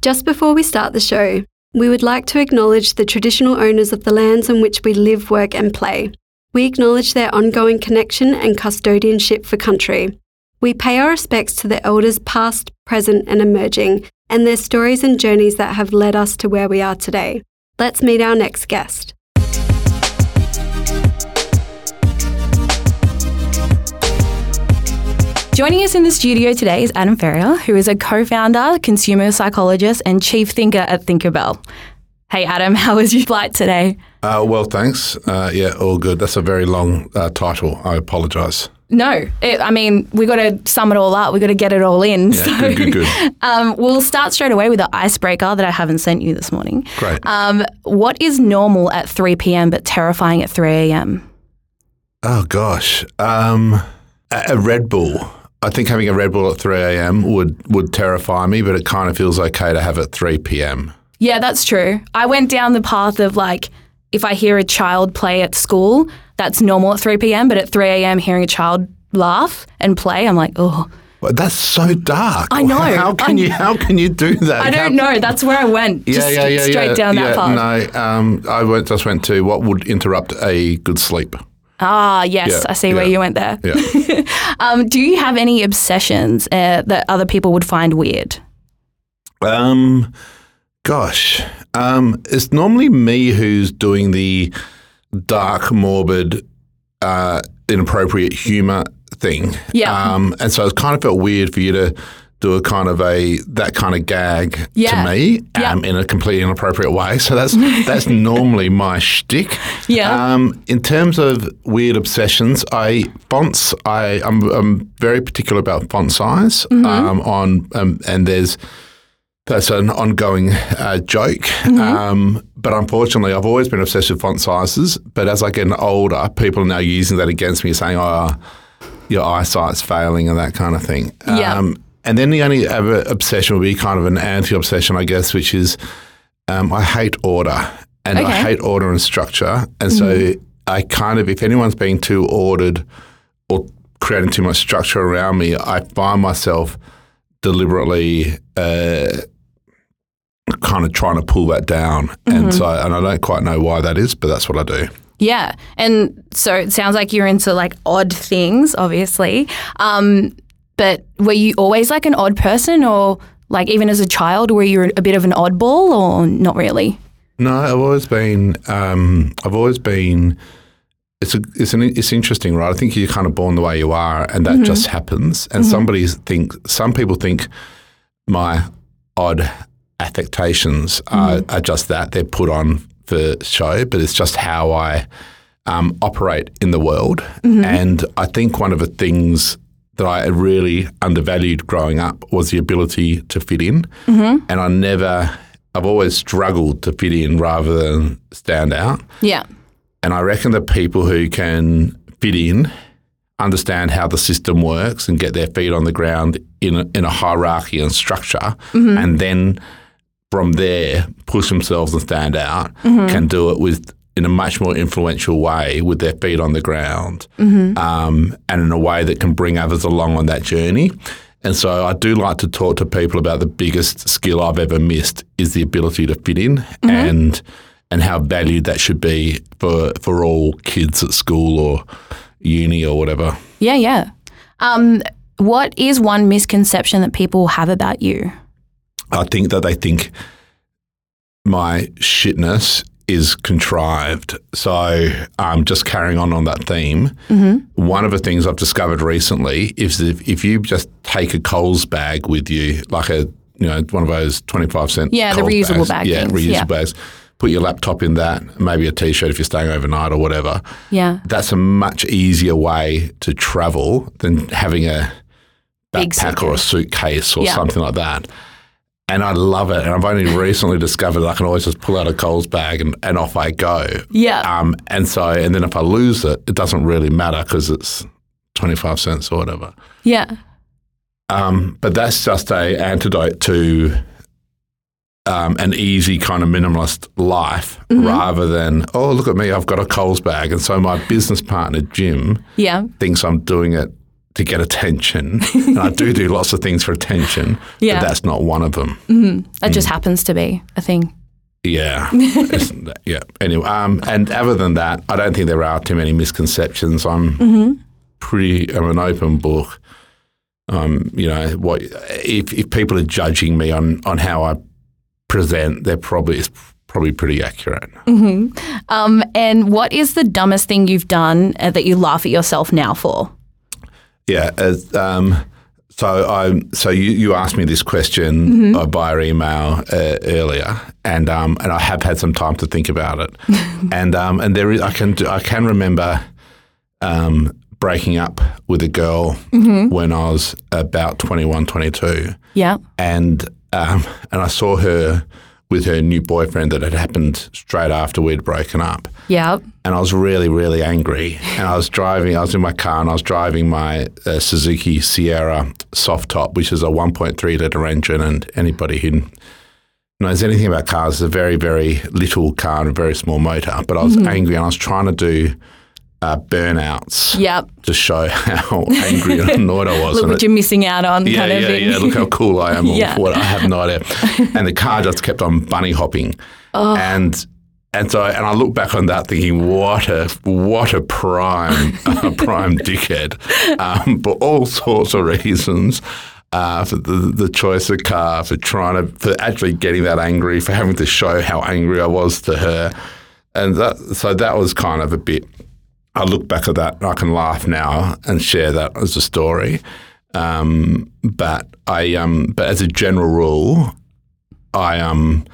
Just before we start the show, we would like to acknowledge the traditional owners of the lands on which we live, work, and play. We acknowledge their ongoing connection and custodianship for country. We pay our respects to the elders past, present, and emerging, and their stories and journeys that have led us to where we are today. Let's meet our next guest. Joining us in the studio today is Adam Ferrier, who is a co founder, consumer psychologist, and chief thinker at Thinkerbell. Hey, Adam, how was your flight today? Uh, well, thanks. Uh, yeah, all good. That's a very long uh, title. I apologise. No, it, I mean, we got to sum it all up. We got to get it all in. Yeah, so, good, good, good. Um, we'll start straight away with the icebreaker that I haven't sent you this morning. Great. Um, what is normal at 3 p.m. but terrifying at 3 a.m.? Oh, gosh. Um, a, a Red Bull. I think having a Red Bull at 3 a.m. would, would terrify me, but it kind of feels okay to have at 3 p.m. Yeah, that's true. I went down the path of like, if I hear a child play at school, that's normal at 3 p.m., but at 3 a.m., hearing a child laugh and play, I'm like, oh. Well, that's so dark. I know. How can I, you? How can you do that? I don't how, know. That's where I went. Yeah, just yeah, yeah, straight yeah, down yeah, that path. No, um, I went, just went to what would interrupt a good sleep. Ah, yes, Yeah, I see yeah. where you went there. Yeah. Um, do you have any obsessions uh, that other people would find weird? Um, gosh, um, it's normally me who's doing the dark, morbid, uh, inappropriate humor thing. Yeah. Um, and so it kind of felt weird for you to do a kind of a that kind of gag Yeah. to me Yeah. um, in a completely inappropriate way. So that's that's normally my shtick. Yeah. Um, in terms of weird obsessions, I fonts. I I'm, I'm very particular about font size. Mm-hmm. Um, on um, and there's that's an ongoing uh, joke. Mm-hmm. Um, but unfortunately, I've always been obsessed with font sizes. But as I get older, people are now using that against me, saying, "Oh, your eyesight's failing," and that kind of thing. Yeah. Um, and then the only other obsession would be kind of an anti-obsession, I guess, which is um, I hate order, and I hate order and structure. And so I kind of, if anyone's being too ordered or creating too much structure around me, I find myself deliberately uh, kind of trying to pull that down. And so, and I don't quite know why that is, but that's what I do. Yeah. And so it sounds like you're into like odd things, obviously. Um, but were you always like an odd person or like even as a child, were you a bit of an oddball or not really? No, I've always been. Um, I've always been. It's a, it's an, it's interesting, right? I think you're kind of born the way you are, and that just happens. And somebody think some people think my odd affectations are, are just that they're put on for show, but it's just how I um, operate in the world. And I think one of the things that I really undervalued growing up was the ability to fit in, mm-hmm. and I never. I've always struggled to fit in rather than stand out. Yeah. And I reckon the people who can fit in, understand how the system works, and get their feet on the ground in a, in a hierarchy and structure, mm-hmm. and then from there push themselves and stand out, mm-hmm. can do it with in a much more influential way with their feet on the ground, um, and in a way that can bring others along on that journey. And so I do like to talk to people about the biggest skill I've ever missed is the ability to fit in and and how valued that should be for for all kids at school or uni or whatever. Yeah, yeah. Um, what is one misconception that people have about you? I think that they think my shitness is contrived. So, um, just carrying on on that theme, one of the things I've discovered recently is if, if you just take a Coles bag with you, like a you know one of those twenty five cent Yeah, the reusable bags, bag yeah, things, reusable yeah. bags. Put your laptop in that, maybe a t-shirt if you're staying overnight or whatever. Yeah. That's a much easier way to travel than having a backpack or a suitcase or Yeah. something like that. And I love it. And I've only recently discovered that I can always just pull out a Coles bag and, and off I go. Yeah. Um, and so, and then if I lose it, it doesn't really matter because it's 25 cents or whatever. yeah. Um, but that's just a antidote to um, an easy kind of minimalist life rather than, oh, look at me, I've got a Coles bag. And so my business partner, Jim, Yeah. thinks I'm doing it to get attention, and I do do lots of things for attention, Yeah. but that's not one of them. That just happens to be a thing. Yeah, yeah. Anyway, um, and other than that, I don't think there are too many misconceptions. I'm pretty. I'm an open book. Um, you know, what if if people are judging me on on how I present, they're probably it's probably pretty accurate. Um, and what is the dumbest thing you've done uh, that you laugh at yourself now for? Yeah. As, um, so I so you, you asked me this question uh, via email uh, earlier, and um, and I have had some time to think about it, and um, and there is I can I can remember um, breaking up with a girl when I was about 21, 22 Yeah. and um, and I saw her with her new boyfriend that had happened straight after we'd broken up Yeah. and I was really, really angry. And I was driving, I was in my car and I was driving my uh, Suzuki Sierra soft top, which is a 1.3 litre engine. And anybody who knows anything about cars, it's a very, very little car and a very small motor. But I was angry and I was trying to do uh, burnouts Yep. to show how angry and annoyed I was. Look what it- you're missing out on, yeah, kind yeah, thing. yeah. Look how cool I am. Yeah. what I have no idea. And the car just kept on bunny hopping. Oh. And and so and I look back on that thinking, what a what a prime uh, prime dickhead, um, for all sorts of reasons. Uh, for the, the choice of car, for trying to, for actually getting that angry, for having to show how angry I was to her, and that, so that was kind of a bit. I look back at that and I can laugh now and share that as a story. Um, but I, um, but as a general rule, I um,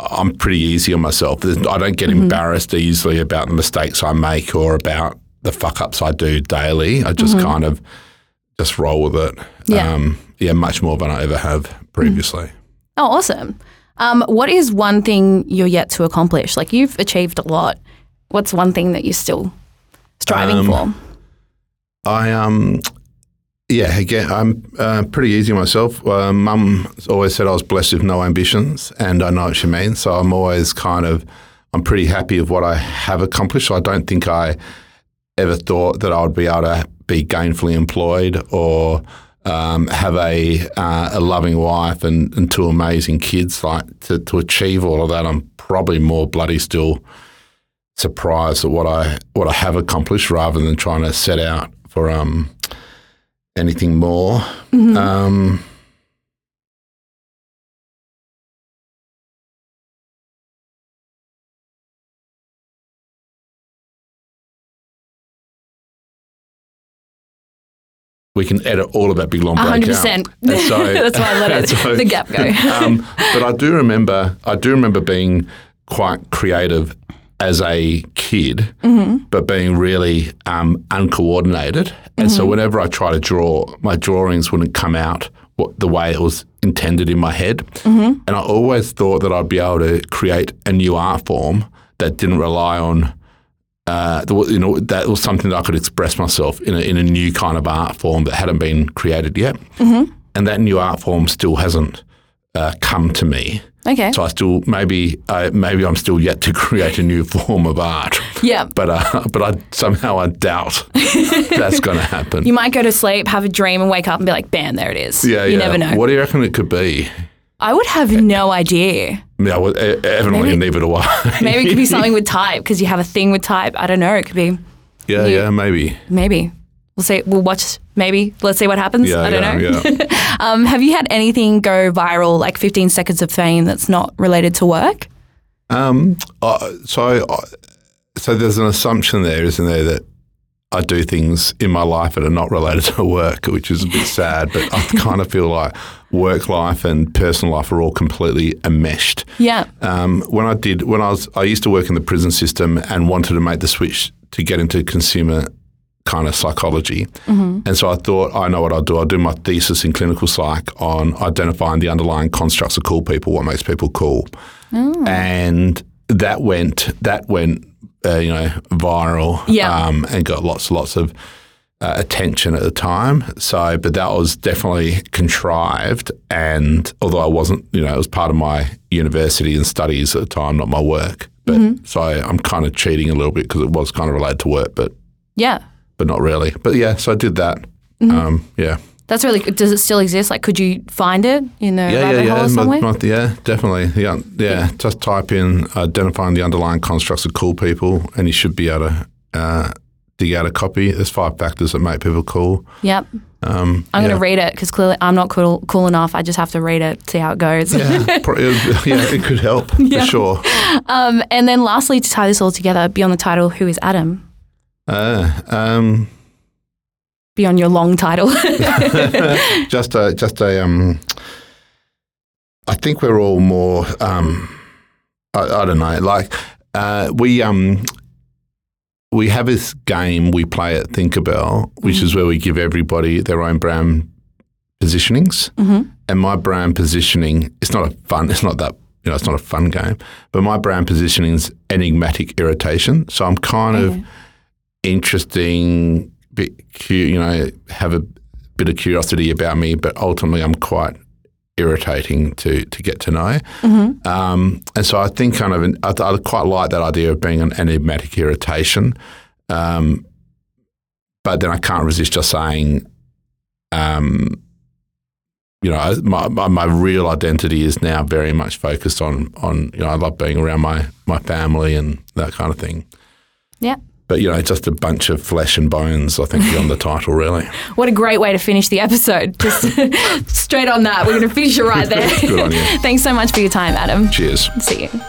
I'm pretty easy on myself. I don't get embarrassed easily about the mistakes I make or about the fuck ups I do daily. I just kind of just roll with it. Yeah. Um, yeah, much more than I ever have previously. Oh, awesome. Um, what is one thing you're yet to accomplish? Like you've achieved a lot. What's one thing that you're still striving Um, for? I um yeah again I'm uh, pretty easy myself. Uh, Mum always said I was blessed with no ambitions, and I know what she means. So I'm always kind of I'm pretty happy with what I have accomplished. I don't think I ever thought that I would be able to be gainfully employed or um, have a uh, a loving wife and, and two amazing kids. Like to, to achieve all of that, I'm probably more bloody still surprised at what I what I have accomplished rather than trying to set out for um anything more. Um, we can edit all of that big long break hundred out. percent. And so- That's why I let it so- the gap go. um, but I do remember, I do remember being quite creative as a kid, Mm-hmm. but being really um, uncoordinated. And so whenever I try to draw, my drawings wouldn't come out what, the way it was intended in my head. Mm-hmm. And I always thought that I'd be able to create a new art form that didn't rely on. Uh, you know that was something that I could express myself in a, in a new kind of art form that hadn't been created yet, Mm-hmm. and that new art form still hasn't uh, come to me. Okay. So I still maybe uh, maybe I'm still yet to create a new form of art, Yeah. but uh, but I somehow I doubt that's going to happen. You might go to sleep, have a dream, and wake up and be like, "Bam, there it is." yeah, you yeah. never know. What do you reckon it could be? I would have no idea. Yeah, well, evidently neither do I. Maybe it could be something with type because you have a thing with type. I don't know. It could be yeah, yeah, maybe. maybe. We'll see. We'll watch. Maybe let's see what happens. Yeah, I don't yeah, know. yeah. Um, have you had anything go viral, like 15 seconds of fame, that's not related to work? Um, uh, so, uh, so there's an assumption there, isn't there, that I do things in my life that are not related to work, which is a bit sad. But I kind of feel like work life and personal life are all completely enmeshed. Yeah. Um, when I did, when I was, I used to work in the prison system and wanted to make the switch to get into consumer kind of psychology. And so I thought, I know what I'll do. I'll do my thesis in clinical psych on identifying the underlying constructs of cool people, what makes people cool. And that went, that went, uh, you know, viral Yeah. um, and got lots, lots of uh, attention at the time. So, but that was definitely contrived. And although I wasn't, you know, it was part of my university and studies at the time, not my work. But so I, I'm kind of cheating a little bit because it was kind of related to work. But Yeah. But not really. But yeah, so I did that. Mm-hmm. Um, yeah. That's really good. Does it still exist? Like, could you find it in the Yeah, yeah, rabbit yeah. hole Mo- somewhere? mo- yeah, definitely. Yeah, yeah. Just type in identifying the underlying constructs of cool people, and you should be able to uh, dig out a copy. There's five factors that make people cool. Yep. Um, I'm yeah. going to read it because clearly I'm not cool, cool enough. I just have to read it, see how it goes. Yeah, yeah, it could help Yeah. for sure. Um, and then lastly, to tie this all together, beyond the title, who is Adam? Uh, um, Beyond your long title. just a, just a. Um, I think we're all more. Um, I, I don't know. Like uh, we um, we have this game we play at Thinkerbell, which is where we give everybody their own brand positionings. Mhm. And my brand positioning, it's not a fun. It's not that. You know, it's not a fun game. But my brand positioning is enigmatic irritation. So I'm kind of interesting, bit you know, have a bit of curiosity about me, but ultimately I'm quite irritating to to get to know. Um, and so I think kind of, an, I, I quite like that idea of being an enigmatic irritation. Um, but then I can't resist just saying, um, you know, my, my, my real identity is now very much focused on, on, you know, I love being around my, my family and that kind of thing. yeah. But, you know, just a bunch of flesh and bones, I think, beyond the title, really. What a great way to finish the episode. Just straight on that. We're going to finish it right there. Good on you. Thanks so much for your time, Adam. Cheers. See you.